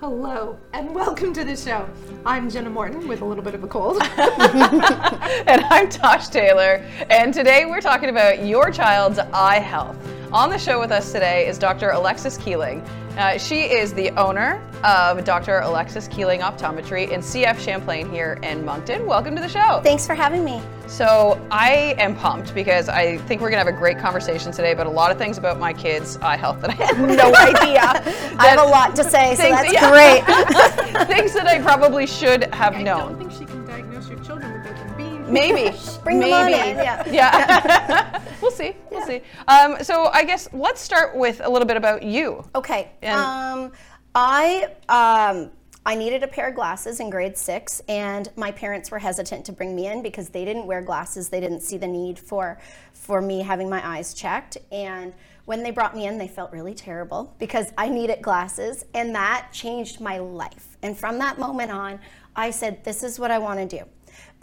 Hello and welcome to the show. I'm Jenna Morton with a little bit of a cold. and I'm Tosh Taylor, and today we're talking about your child's eye health. On the show with us today is Dr. Alexis Keeling. Uh, she is the owner of Dr. Alexis Keeling Optometry in CF Champlain here in Moncton. Welcome to the show. Thanks for having me. So, I am pumped because I think we're going to have a great conversation today about a lot of things about my kids' eye health that I had no idea. I have a lot to say, so that's yeah. great. things that I probably should have I known. Maybe. Bring Maybe. them on in. Yeah. Yeah. we'll see. We'll yeah. see. Um, so, I guess let's start with a little bit about you. Okay. And um, I. Um, I needed a pair of glasses in grade six, and my parents were hesitant to bring me in because they didn't wear glasses. They didn't see the need for, for me having my eyes checked. And when they brought me in, they felt really terrible because I needed glasses, and that changed my life. And from that moment on, I said, This is what I want to do.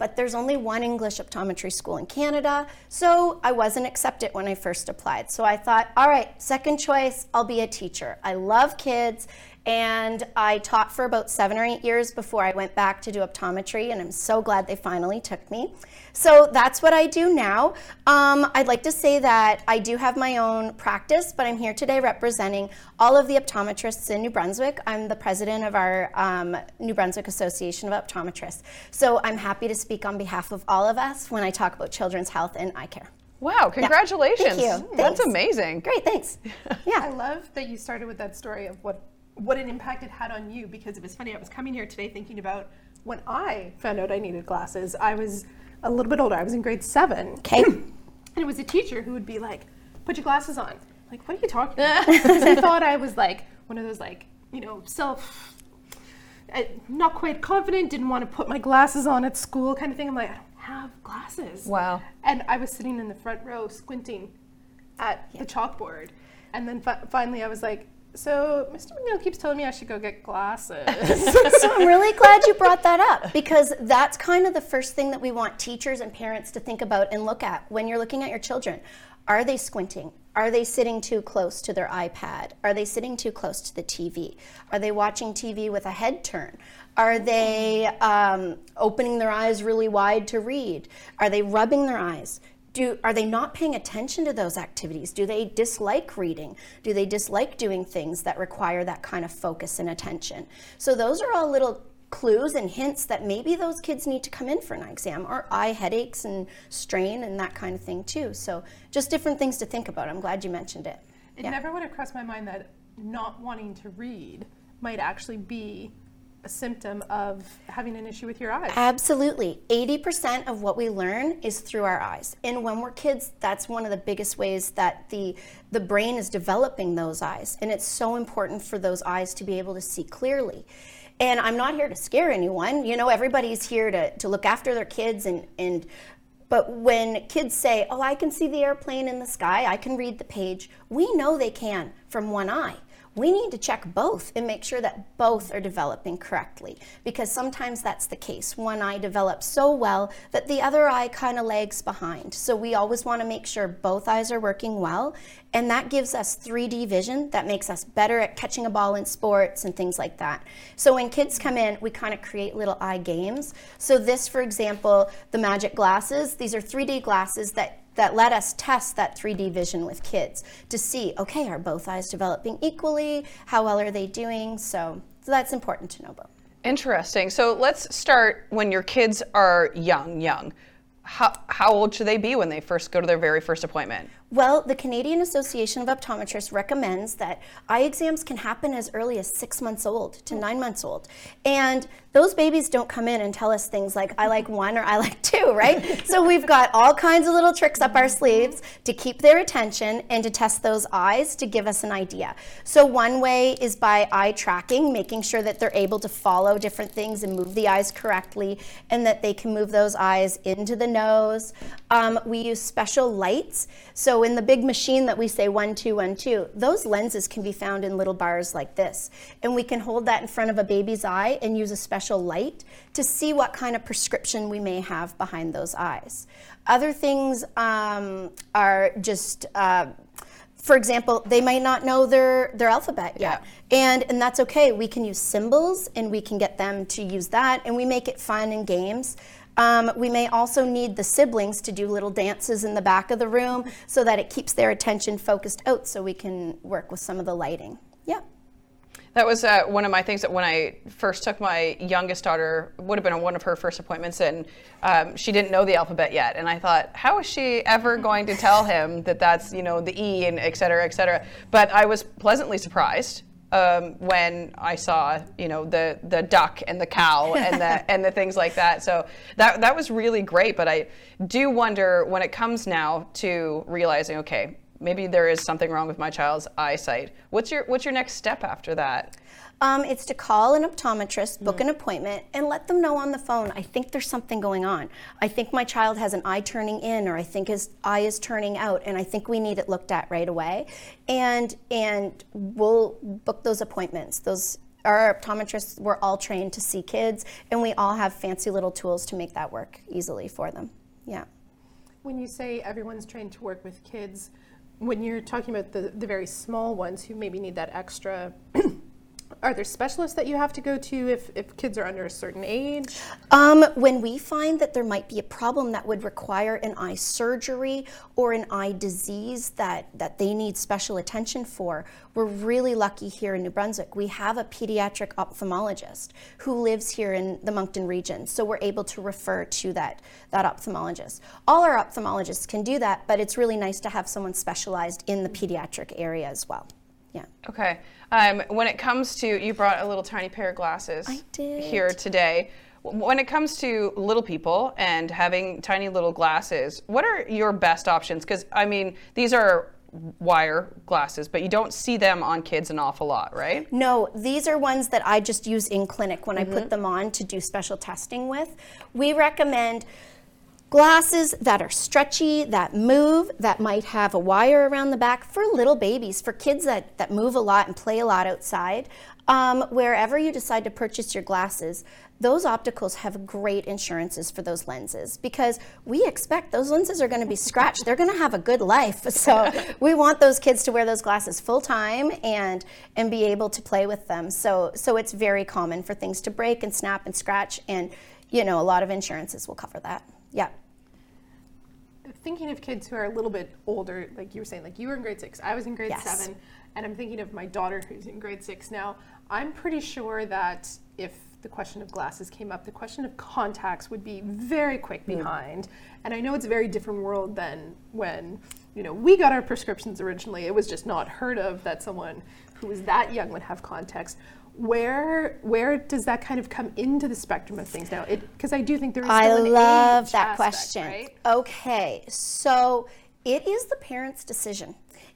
But there's only one English optometry school in Canada, so I wasn't accepted when I first applied. So I thought, all right, second choice, I'll be a teacher. I love kids and I taught for about seven or eight years before I went back to do optometry, and I'm so glad they finally took me. So that's what I do now. Um, I'd like to say that I do have my own practice, but I'm here today representing all of the optometrists in New Brunswick. I'm the president of our um, New Brunswick Association of Optometrists. So I'm happy to speak on behalf of all of us when I talk about children's health and eye care. Wow, congratulations. Yeah. Thank you. That's amazing. Great, thanks. Yeah. I love that you started with that story of what what an impact it had on you because it was funny. I was coming here today thinking about when I found out I needed glasses. I was a little bit older. I was in grade seven. Okay. and it was a teacher who would be like, "Put your glasses on." Like, what are you talking about? Because I thought I was like one of those like you know self, uh, not quite confident, didn't want to put my glasses on at school kind of thing. I'm like, I don't have glasses. Wow. And I was sitting in the front row squinting at yeah. the chalkboard, and then fi- finally I was like, so Mr. McNeil keeps telling me I should go get glasses. so I'm really glad you brought that up because that's kind of the first thing that we want teachers and parents to think about and look at when you're looking at your children. Are they squinting? Are they sitting too close to their iPad? Are they sitting too close to the TV? Are they watching TV with a head turn? Are they um, opening their eyes really wide to read? Are they rubbing their eyes? Do are they not paying attention to those activities? Do they dislike reading? Do they dislike doing things that require that kind of focus and attention? So those are all little clues and hints that maybe those kids need to come in for an eye exam or eye headaches and strain and that kind of thing too. So just different things to think about. I'm glad you mentioned it. It yeah. never would have crossed my mind that not wanting to read might actually be a symptom of having an issue with your eyes. Absolutely. 80% of what we learn is through our eyes. And when we're kids, that's one of the biggest ways that the the brain is developing those eyes. And it's so important for those eyes to be able to see clearly. And I'm not here to scare anyone. You know, everybody's here to, to look after their kids and, and but when kids say, Oh, I can see the airplane in the sky, I can read the page, we know they can from one eye we need to check both and make sure that both are developing correctly because sometimes that's the case. One eye develops so well that the other eye kind of lags behind. So we always want to make sure both eyes are working well, and that gives us 3D vision that makes us better at catching a ball in sports and things like that. So when kids come in, we kind of create little eye games. So this, for example, the magic glasses, these are 3D glasses that that let us test that 3D vision with kids to see, okay, are both eyes developing equally? How well are they doing? So, so that's important to know about. Interesting. So let's start when your kids are young, young. How, how old should they be when they first go to their very first appointment? Well, the Canadian Association of Optometrists recommends that eye exams can happen as early as six months old to nine months old. And those babies don't come in and tell us things like, I like one or I like two, right? so we've got all kinds of little tricks up our sleeves to keep their attention and to test those eyes to give us an idea. So one way is by eye tracking, making sure that they're able to follow different things and move the eyes correctly and that they can move those eyes into the nose. Um, we use special lights. So in the big machine that we say one, two, one, two, those lenses can be found in little bars like this. And we can hold that in front of a baby's eye and use a special light to see what kind of prescription we may have behind those eyes. Other things um, are just uh, for example, they might not know their their alphabet yet, and and that's okay. We can use symbols, and we can get them to use that, and we make it fun and games. Um, we may also need the siblings to do little dances in the back of the room so that it keeps their attention focused out, so we can work with some of the lighting. Yeah. That was uh, one of my things that when I first took my youngest daughter, would have been one of her first appointments, and um, she didn't know the alphabet yet. And I thought, how is she ever going to tell him that that's you know the E and et cetera, et cetera? But I was pleasantly surprised um, when I saw you know the the duck and the cow and the and the things like that. So that that was really great. But I do wonder when it comes now to realizing, okay, maybe there is something wrong with my child's eyesight. What's your what's your next step after that? Um, it's to call an optometrist, book an appointment, and let them know on the phone, I think there's something going on. I think my child has an eye turning in, or I think his eye is turning out, and I think we need it looked at right away. And, and we'll book those appointments. Those our optometrists, we're all trained to see kids, and we all have fancy little tools to make that work easily for them. Yeah. When you say everyone's trained to work with kids, when you're talking about the, the very small ones who maybe need that extra are there specialists that you have to go to if, if kids are under a certain age? Um, when we find that there might be a problem that would require an eye surgery or an eye disease that, that they need special attention for, we're really lucky here in New Brunswick. We have a pediatric ophthalmologist who lives here in the Moncton region, so we're able to refer to that, that ophthalmologist. All our ophthalmologists can do that, but it's really nice to have someone specialized in the pediatric area as well. Yeah. Okay. Um, when it comes to, you brought a little tiny pair of glasses I did. here today. When it comes to little people and having tiny little glasses, what are your best options? Because, I mean, these are wire glasses, but you don't see them on kids an awful lot, right? No, these are ones that I just use in clinic when I put them on to do special testing with. We recommend glasses that are stretchy, that move, that might have a wire around the back for little babies, for kids that, that move a lot and play a lot outside. Um, wherever you decide to purchase your glasses, those opticals have great insurances for those lenses because we expect those lenses are going to be scratched. They're going to have a good life. So we want those kids to wear those glasses full time and and be able to play with them. So so it's very common for things to break and snap and scratch and you know a lot of insurances will cover that. Yeah. Thinking of kids who are a little bit older, like you were saying, like you were in grade six, I was in grade Yes. seven, and I'm thinking of my daughter who's in grade six now. I'm pretty sure that if the question of glasses came up, the question of contacts would be very quick hmm. behind. And I know it's a very different world than when you know we got our prescriptions originally. It was just not heard of that someone who was that young would have contacts. Where where does that kind of come into the spectrum of things now? Because I do think there is I love that aspect, question. right? Okay, so it is the parent's decision.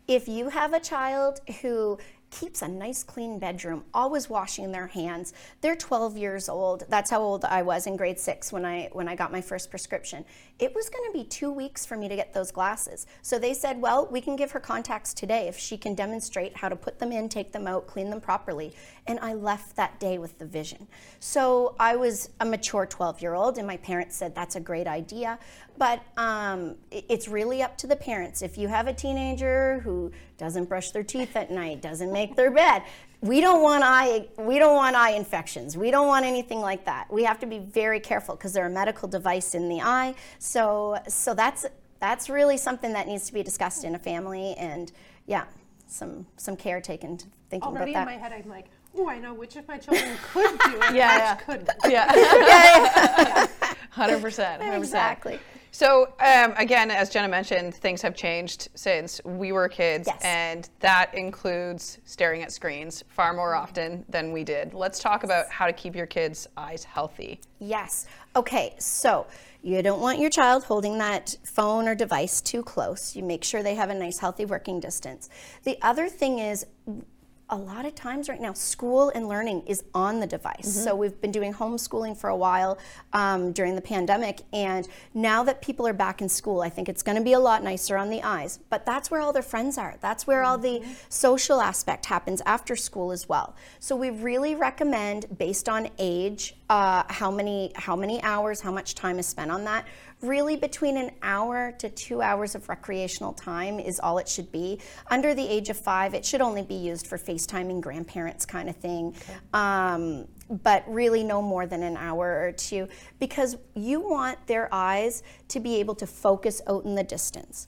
If you have a child who keeps a nice clean bedroom, always washing their hands, they're 12 years old. That's how old I was in grade 6 when I when I got my first prescription. It was going to be 2 weeks for me to get those glasses. So they said, "Well, we can give her contacts today if she can demonstrate how to put them in, take them out, clean them properly." And I left that day with the vision. So I was a mature 12 year old, and my parents said, That's a great idea. But um, it's really up to the parents. If you have a teenager who doesn't brush their teeth at night, doesn't make their bed, we don't want eye we don't want eye infections. We don't want anything like that. We have to be very careful because they're a medical device in the eye. So so that's that's really something that needs to be discussed in a family and yeah, some some care taken to thinking Already about that in my head, I'm like, oh, I know which of my children could do it. Yeah, yeah. couldn't. Yeah. Hundred percent. Exactly. So um, again, as Jenna mentioned, things have changed since we were kids, Yes. and that includes staring at screens far more often than we did. Let's talk about how to keep your kids' eyes healthy. Yes. Okay, so you don't want your child holding that phone or device too close. You make sure they have a nice, healthy working distance. The other thing is, a lot of times right now, school and learning is on the device. So we've been doing homeschooling for a while um, during the pandemic, and now that people are back in school, I think it's going to be a lot nicer on the eyes. But that's where all their friends are. That's where all the social aspect happens after school as well. So we really recommend, based on age uh, how many how many hours, how much time is spent on that. Really, between an hour to two hours of recreational time is all it should be. Under the age of five, it should only be used for FaceTiming grandparents kind of thing. Um, but really no more than an hour or two because you want their eyes to be able to focus out in the distance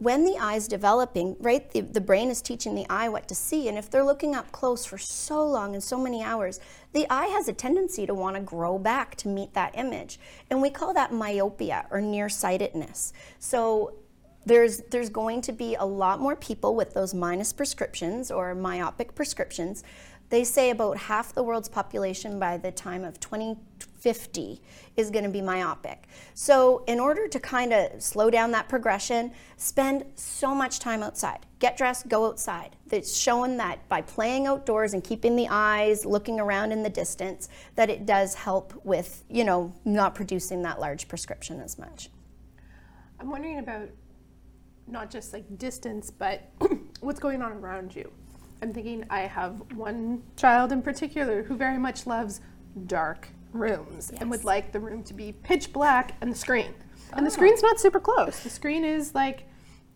when the eye's developing, right, the, the brain is teaching the eye what to see. And if they're looking up close for so long and so many hours, the eye has a tendency to want to grow back to meet that image. And we call that myopia or nearsightedness. So there's, there's going to be a lot more people with those minus prescriptions or myopic prescriptions they say about half the world's population by the time of 2050 is going to be myopic. So, in order to kind of slow down that progression, spend so much time outside. Get dressed, go outside. It's shown that by playing outdoors and keeping the eyes looking around in the distance, that it does help with, you know, not producing that large prescription as much. I'm wondering about not just like distance, but what's going on around you. I'm thinking I have one child in particular who very much loves dark rooms yes. and would like the room to be pitch black and the screen. And the oh. screen's not super close. The screen is like,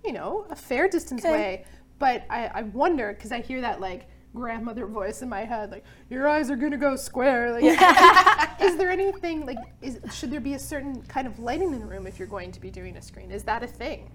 you know, a fair distance away. But I, I wonder, because I hear that like grandmother voice in my head, like, your eyes are gonna go square. Like, is there anything, like, is, should there be a certain kind of lighting in the room if you're going to be doing a screen? Is that a thing?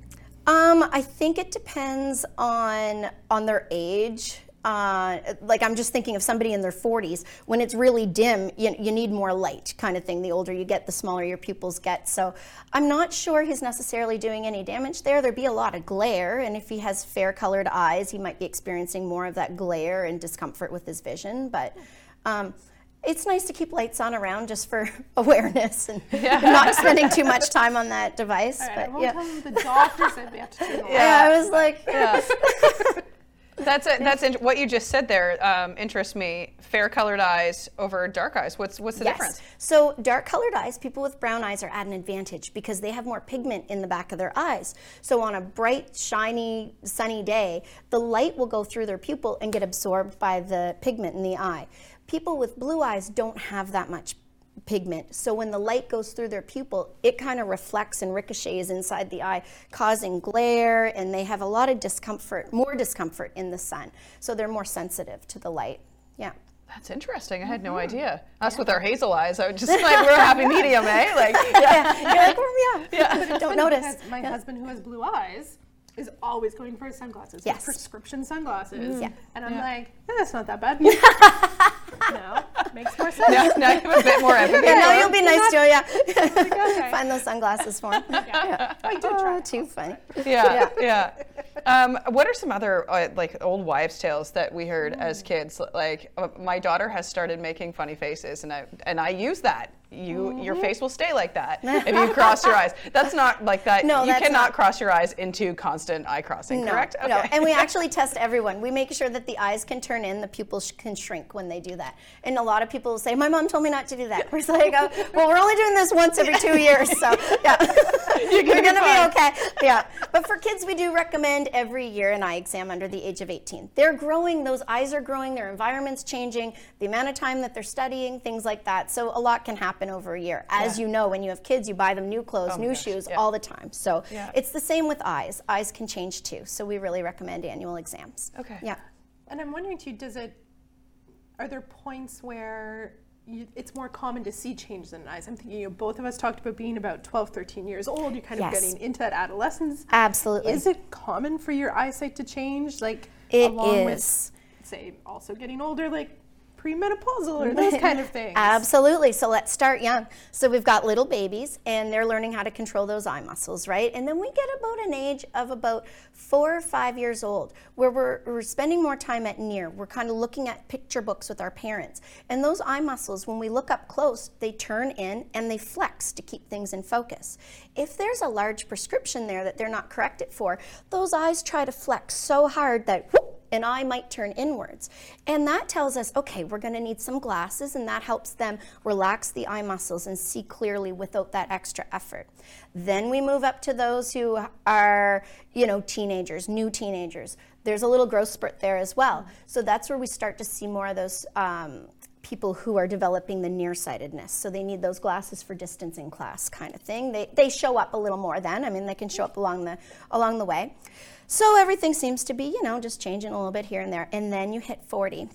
Um, I think it depends on on their age. Uh, like I'm just thinking of somebody in their 40s. When it's really dim, you, you need more light, kind of thing. The older you get, the smaller your pupils get. So I'm not sure he's necessarily doing any damage there. There'd be a lot of glare, and if he has fair-colored eyes, he might be experiencing more of that glare and discomfort with his vision. But um, it's nice to keep lights on around just for awareness and yeah. not spending too much time on that device. Right, but, I won't yeah. tell the doctor said we have to turn Yeah. yeah, I was like, yeah. that's a, that's in, what you just said there um, interests me. Fair colored eyes over dark eyes. What's what's the yes. difference? So dark colored eyes, people with brown eyes are at an advantage because they have more pigment in the back of their eyes. So on a bright, shiny, sunny day, the light will go through their pupil and get absorbed by the pigment in the eye people with blue eyes don't have that much pigment. So when the light goes through their pupil, it kind of reflects and ricochets inside the eye, causing glare, and they have a lot of discomfort, more discomfort in the sun. So they're more sensitive to the light. Yeah. That's interesting. I had no mm-hmm. idea. Us yeah. with our hazel eyes, I would just like we're a happy medium, eh? Like, yeah, you're like, well, yeah, yeah. Don't notice. My yeah. husband, who has blue eyes, is always going for his sunglasses. Yes. Prescription sunglasses. Mm. Yeah. And I'm yeah. like, eh, that's not that bad. No, makes more sense. Now, now you have a bit more empathy. Yeah, now you'll be nice, Julia. okay. Find those sunglasses for him. Yeah. yeah. I do try. Oh, too funny. Yeah, yeah. Um, what are some other uh, like old wives' tales that we heard mm. as kids? Like uh, my daughter has started making funny faces, and I and I use that you mm-hmm. your face will stay like that if you cross your eyes. That's not like that. No, you cannot not. cross your eyes into constant eye crossing. No, correct? Okay. No, and we actually test everyone. We make sure that the eyes can turn in, the pupils can shrink when they do that. And a lot of people will say, "My mom told me not to do that." We're like, oh, "Well, we're only doing this once every two years, so yeah, you're gonna, gonna be, be, okay." Yeah, but for kids, we do recommend every year an eye exam under the age of 18. They're growing; those eyes are growing. Their environment's changing. The amount of time that they're studying, things like that. So a lot can happen over a year. As yeah. you know, when you have kids, you buy them new clothes, oh new gosh. shoes yeah. all the time. So yeah. it's the same with eyes. Eyes can change too. So we really recommend annual exams. Okay. Yeah. And I'm wondering too, does it, are there points where you, it's more common to see change in eyes. I'm thinking, you know, both of us talked about being about 12, 13 years old. You're kind of yes. getting into that adolescence. Absolutely. Is it common for your eyesight to change? Like, it along is. with, say, also getting older, like premenopausal or those kind of things. Absolutely. So let's start young. So we've got little babies and they're learning how to control those eye muscles, right? And then we get about an age of about four or five years old where we're, we're spending more time at near. We're kind of looking at picture books with our parents. And those eye muscles, when we look up close, they turn in and they flex to keep things in focus. If there's a large prescription there that they're not corrected for, those eyes try to flex so hard that whoop, an eye might turn inwards. And that tells us, okay, we're going to need some glasses, and that helps them relax the eye muscles and see clearly without that extra effort. Then we move up to those who are, you know, teenagers, new teenagers. There's a little growth spurt there as well. So that's where we start to see more of those. Um, people who are developing the nearsightedness. So they need those glasses for distance in class kind of thing. They, they show up a little more then. I mean, they can show up along the, along the way. So everything seems to be, you know, just changing a little bit here and there. And then you hit 40.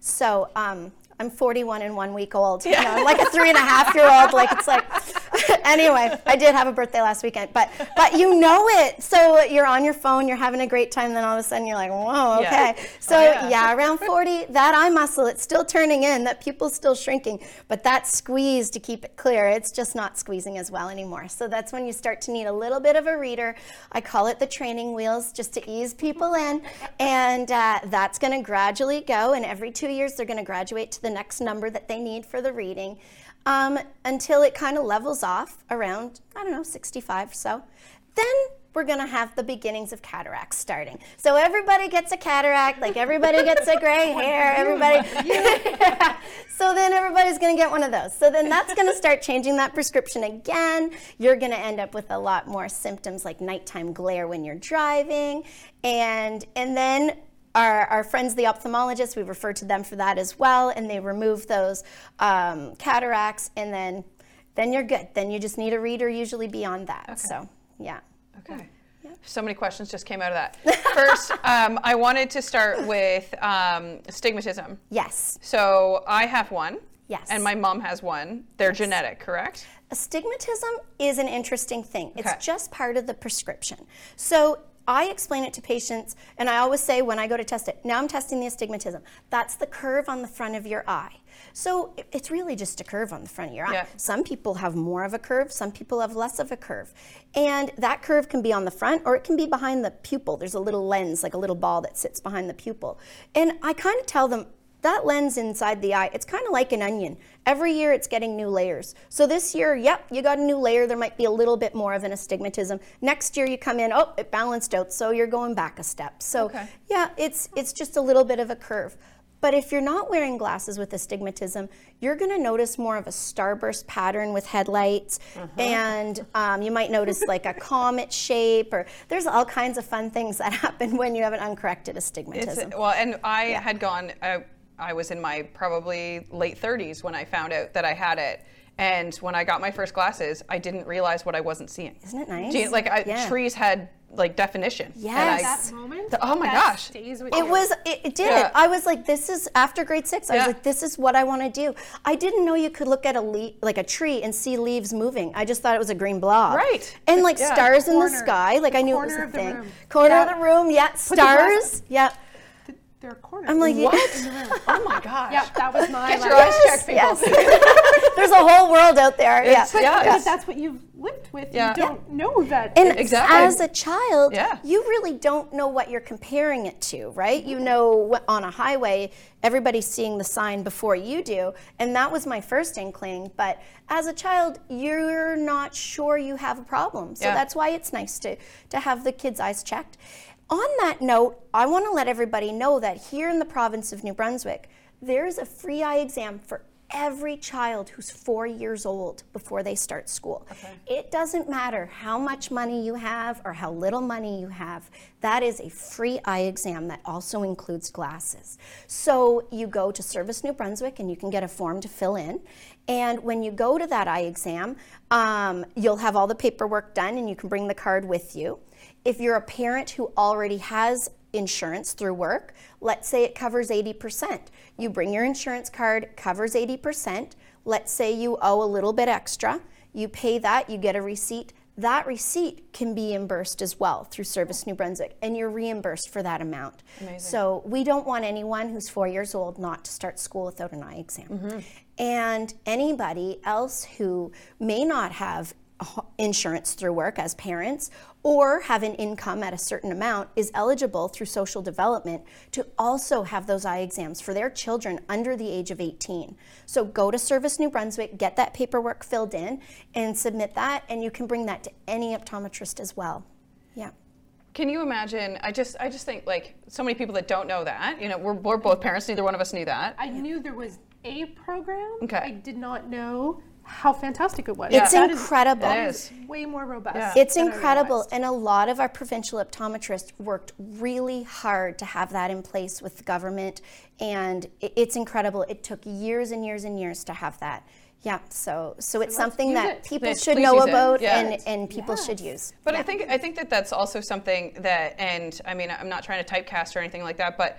So um, I'm 41 and one week old. You know, I'm like a three and a half year old. Like it's like, anyway, I did have a birthday last weekend, but but you know it. So you're on your phone, you're having a great time, then all of a sudden you're like, whoa, Yeah. okay. So Oh, yeah. yeah. around 40, that eye muscle, it's still turning in, that pupil's still shrinking, but that squeeze to keep it clear, it's just not squeezing as well anymore. So that's when you start to need a little bit of a reader. I call it the training wheels, just to ease people in, and uh, that's going to gradually go. And every two years, they're going to graduate to the next number that they need for the reading. Um, until it kind of levels off around, I don't know, 65 or so. Then we're going to have the beginnings of cataracts starting. So everybody gets a cataract, like everybody gets a gray hair, everybody. so then everybody's going to get one of those. So then that's going to start changing that prescription again. You're going to end up with a lot more symptoms like nighttime glare when you're driving. And and then our, our friends, the ophthalmologists, we refer to them for that as well, and they remove those um, cataracts, and then then you're good. Then you just need a reader, usually beyond that. So yeah. Okay. So many questions just came out of that. First, um, I wanted to start with um, stigmatism. Yes. So I have one. Yes. And my mom has one. They're genetic, correct? Astigmatism is an interesting thing. Okay. It's just part of the prescription. So I explain it to patients, and I always say when I go to test it, now I'm testing the astigmatism. That's the curve on the front of your eye. So it's really just a curve on the front of your eye. Yeah. Some people have more of a curve, some people have less of a curve. And that curve can be on the front or it can be behind the pupil. There's a little lens, like a little ball that sits behind the pupil. And I kind of tell them that lens inside the eye, it's kind of like an onion. Every year it's getting new layers. So this year, yep, you got a new layer. There might be a little bit more of an astigmatism. Next year you come in, oh, it balanced out, so you're going back a step. So Okay. yeah, it's it's just a little bit of a curve. But if you're not wearing glasses with astigmatism, you're going to notice more of a starburst pattern with headlights, and um, you might notice like a comet shape, or there's all kinds of fun things that happen when you have an uncorrected It's astigmatism. well, and I had gone. Uh, I was in my probably late 30s when I found out that I had it. And when I got my first glasses, I didn't realize what I wasn't seeing. Isn't it nice? Do you- like I, Yeah. trees had like definition. and Yes. I- That moment. The- oh my that gosh. Stays with It you. was. It, it did. Yeah. I was like, this is after grade six. I was like, this is what I want to do. I didn't know you could look at a le- like a tree and see leaves moving. I just thought it was a green blob. Right. And like Yeah. stars in the sky. Like I knew it was a thing. room. Corner Yeah. of the room. Yeah. the Stars. glasses- Yeah. They're corner. I'm like, What? oh my gosh. Yep, that was my. Get like, your eyes checked, people. Yes. There's a whole world out there. Yeah. It's- yeah. But Yes. that's what you've lived with. Yeah. You don't know that. And Exactly. as a child, Yeah. you really don't know what you're comparing it to, right? You know, on a highway, everybody's seeing the sign before you do, and that was my first inkling. But as a child, you're not sure you have a problem, so Yeah. that's why it's nice to to have the kids' eyes checked. On that note, I want to let everybody know that here in the province of New Brunswick, there's a free eye exam for every child who's four years old before they start school. It doesn't matter how much money you have or how little money you have, that is a free eye exam that also includes glasses. So you go to Service New Brunswick and you can get a form to fill in. And when you go to that eye exam, um, you'll have all the paperwork done and you can bring the card with you. If you're a parent who already has insurance through work, let's say it covers 80%. You bring your insurance card, covers 80%. Let's say you owe a little bit extra. You pay that, you get a receipt. That receipt can be reimbursed as well through Service New Brunswick, and you're reimbursed for that amount. So we don't want anyone who's four years old not to start school without an eye exam. Mm-hmm. And anybody else who may not have insurance through work as parents or have an income at a certain amount is eligible through social development to also have those eye exams for their children under the age of 18. So go to Service New Brunswick, get that paperwork filled in, and submit that, and you can bring that to any optometrist as well. Yeah. Can you imagine? I just, I just think like so many people that don't know that. You know, we're, we're both parents. Neither one of us knew that. I knew there was a program. Okay. I did not know how fantastic it was. It's That is- incredible. that It is way more robust. Yeah. It's incredible. And a lot of our provincial optometrists worked really hard to have that in place with the government. And i- it's incredible. It took years and years and years to have that. Yeah, so so it's let's something that it. people Let's should please know about Yeah. and, and people should use. But I think I think that that's also something that, and I mean, I'm not trying to typecast or anything like that, but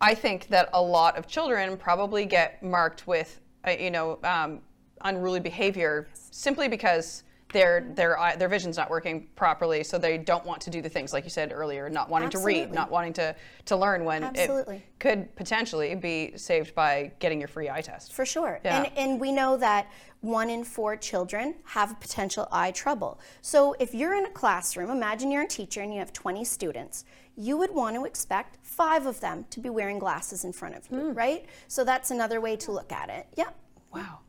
I think that a lot of children probably get marked with, uh, you know, um, unruly behavior simply because their their their vision's not working properly, so they don't want to do the things like you said earlier, not wanting to read, not wanting to to learn when Absolutely. it could potentially be saved by getting your free eye test. For sure. Yeah. And, and we know that one in four children have potential eye trouble. So if you're in a classroom, imagine you're a teacher and you have 20 students, you would want to expect five of them to be wearing glasses in front of you, hmm. right? So that's another way to look at it. Yep. Wow,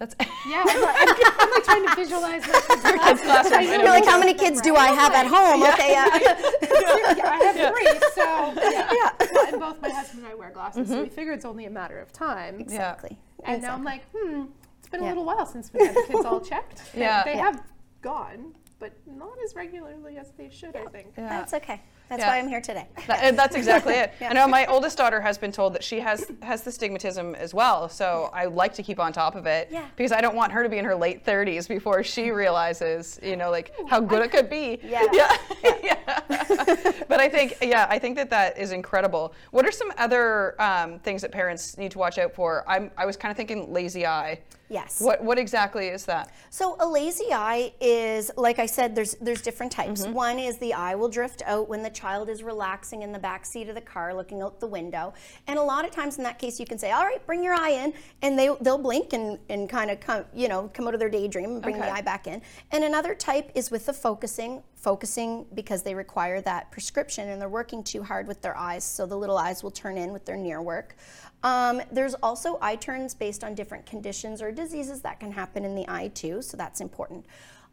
that's Yeah, I'm, like- I'm, I'm like trying to visualize my kids' classroom. I know. You're like, how many kids do I have at home? Okay, yeah. yeah, I have three, so yeah. Well, and both my husband and I wear glasses, so we figure it's only a matter of time. exactly. And now I'm like, hmm, it's been a little while since we had the kids all checked. They- Yeah. They, Yeah. have gone, but not as regularly as they should, I think. Yeah. That's okay. That's Yeah. why I'm here today. That- that's exactly it. I know my oldest daughter has been told that she has has the stigmatism as well. So I like to keep on top of it Yeah. because I don't want her to be in her late 30s before she realizes, you know, like how good it could be. Yeah. Yeah. Yeah. but I think, yeah, I think that that is incredible. What are some other um, things that parents need to watch out for? I'm, I was kind of thinking lazy eye. Yes. What what exactly is that? So a lazy eye is, like I said, there's there's different types. Mm-hmm. One is the eye will drift out when the child is relaxing in the back seat of the car, looking out the window. And a lot of times in that case, you can say, "All right, bring your eye in," and they they'll blink and and kind of come, you know, come out of their daydream and bring Okay. the eye back in. And another type is with the focusing, focusing because they require that prescription and they're working too hard with their eyes, so the little eyes will turn in with their near work. Um, there's also eye turns based on different conditions or diseases that can happen in the eye too, so that's important.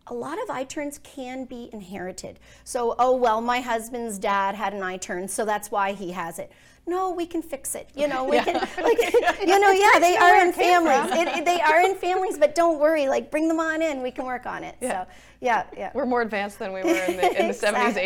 A lot of eye turns can be inherited. So, oh well, my husband's dad had an eye turn, so that's why he has it. No, we can fix it. You know, we can, like, you know, yeah, they are in families. It, it- they are in families, but don't worry. Like, bring them on in. We can work on it. So, yeah, yeah. We're more advanced than we were in the, in the 70s, Exactly.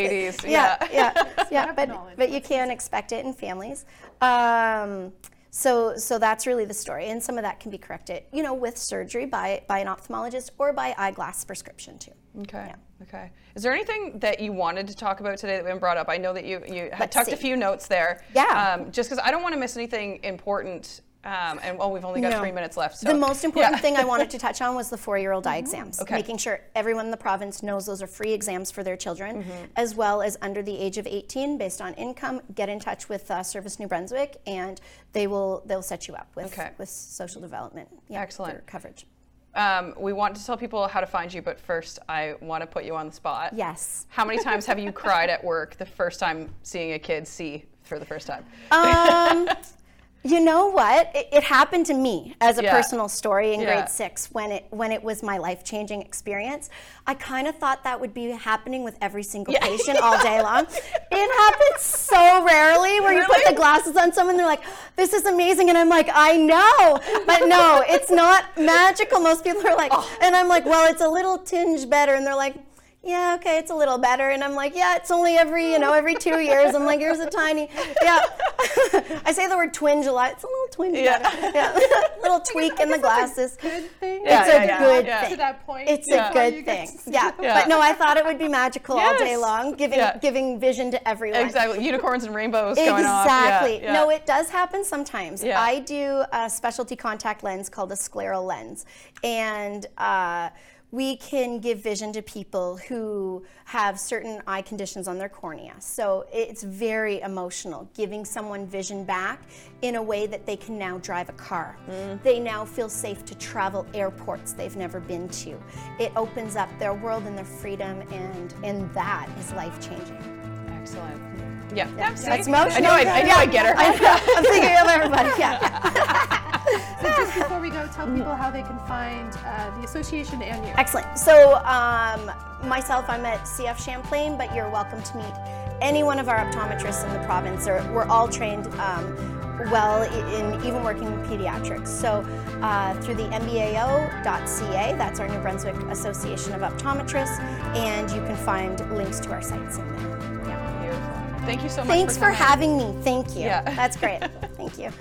80s. Yeah, yeah, yeah. of but but you can expect it in families. Um, so so that's really the story, and some of that can be corrected, you know, with surgery by by an ophthalmologist or by eyeglass prescription too. Okay. Yeah. Okay. Is there anything that you wanted to talk about today that we haven't brought up? I know that you you Let's tucked a few notes there. Yeah. Um, just because I don't want to miss anything important. Um, and well, we've only got No. three minutes left. So the most important yeah. Mm-hmm. thing I wanted to touch on was the four-year-old eye exams. Okay. Making sure everyone in the province knows those are free exams for their children, Mm-hmm. as well as under the age of 18, based on income. Get in touch with uh, Service New Brunswick, and they will they'll set you up with Okay. with social development. Yeah, Excellent. coverage. Um, we want to tell people how to find you, but first, I want to put you on the spot. Yes. How many times have you cried at work the first time seeing a kid see for the first time? Um, you know what? It, it happened to me as a Yeah. personal story in Yeah. grade six when it when it was my life changing experience. I kind of thought that would be happening with every single Yeah. patient all day long. It happens so rarely where you put the glasses on someone, they're like, "This is amazing," and I'm like, "I know," but no, it's not magical. Most people are like, Oh. and I'm like, "Well, it's a little tinge better," and they're like. Yeah, okay, it's a little better. And I'm like, yeah, it's only every, you know, every two years. I'm like, here's a tiny, yeah. I say the word twinge a lot. It's a little twinge Yeah. better. Yeah. little tweak in the glasses. Good thing. Yeah, it's yeah, a yeah, good yeah. To thing. that point. It's a good thing. Yeah. Yeah. But no, I thought it would be magical all day long, giving Yeah. giving vision to everyone. Exactly. Unicorns and rainbows going off. Exactly. Yeah, yeah. No, it does happen sometimes. Yeah. I do a specialty contact lens called a scleral lens, and uh, we can give vision to people who have certain eye conditions on their cornea. So it's very emotional, giving someone vision back in a way that they can now drive a car. Mm. They now feel safe to travel airports they've never been to. It opens up their world and their freedom, and and that is life changing. Excellent. Yeah. yeah. see? That's I know. I, I know. I get her. I. I'm thinking of everybody. Yeah. So just before we go, tell people how they can find uh, the association and you. Excellent. So, um, myself, I'm at CF Champlain, but you're welcome to meet any one of our optometrists in the province, are, we're all trained um, well in even working in pediatrics. So uh, through the nbao.ca, that's our New Brunswick Association of Optometrists, and you can find links to our sites in there. Yeah. Beautiful. Thank you so much. Thanks for coming. having me. Thank you. Yeah. That's great. Thank you.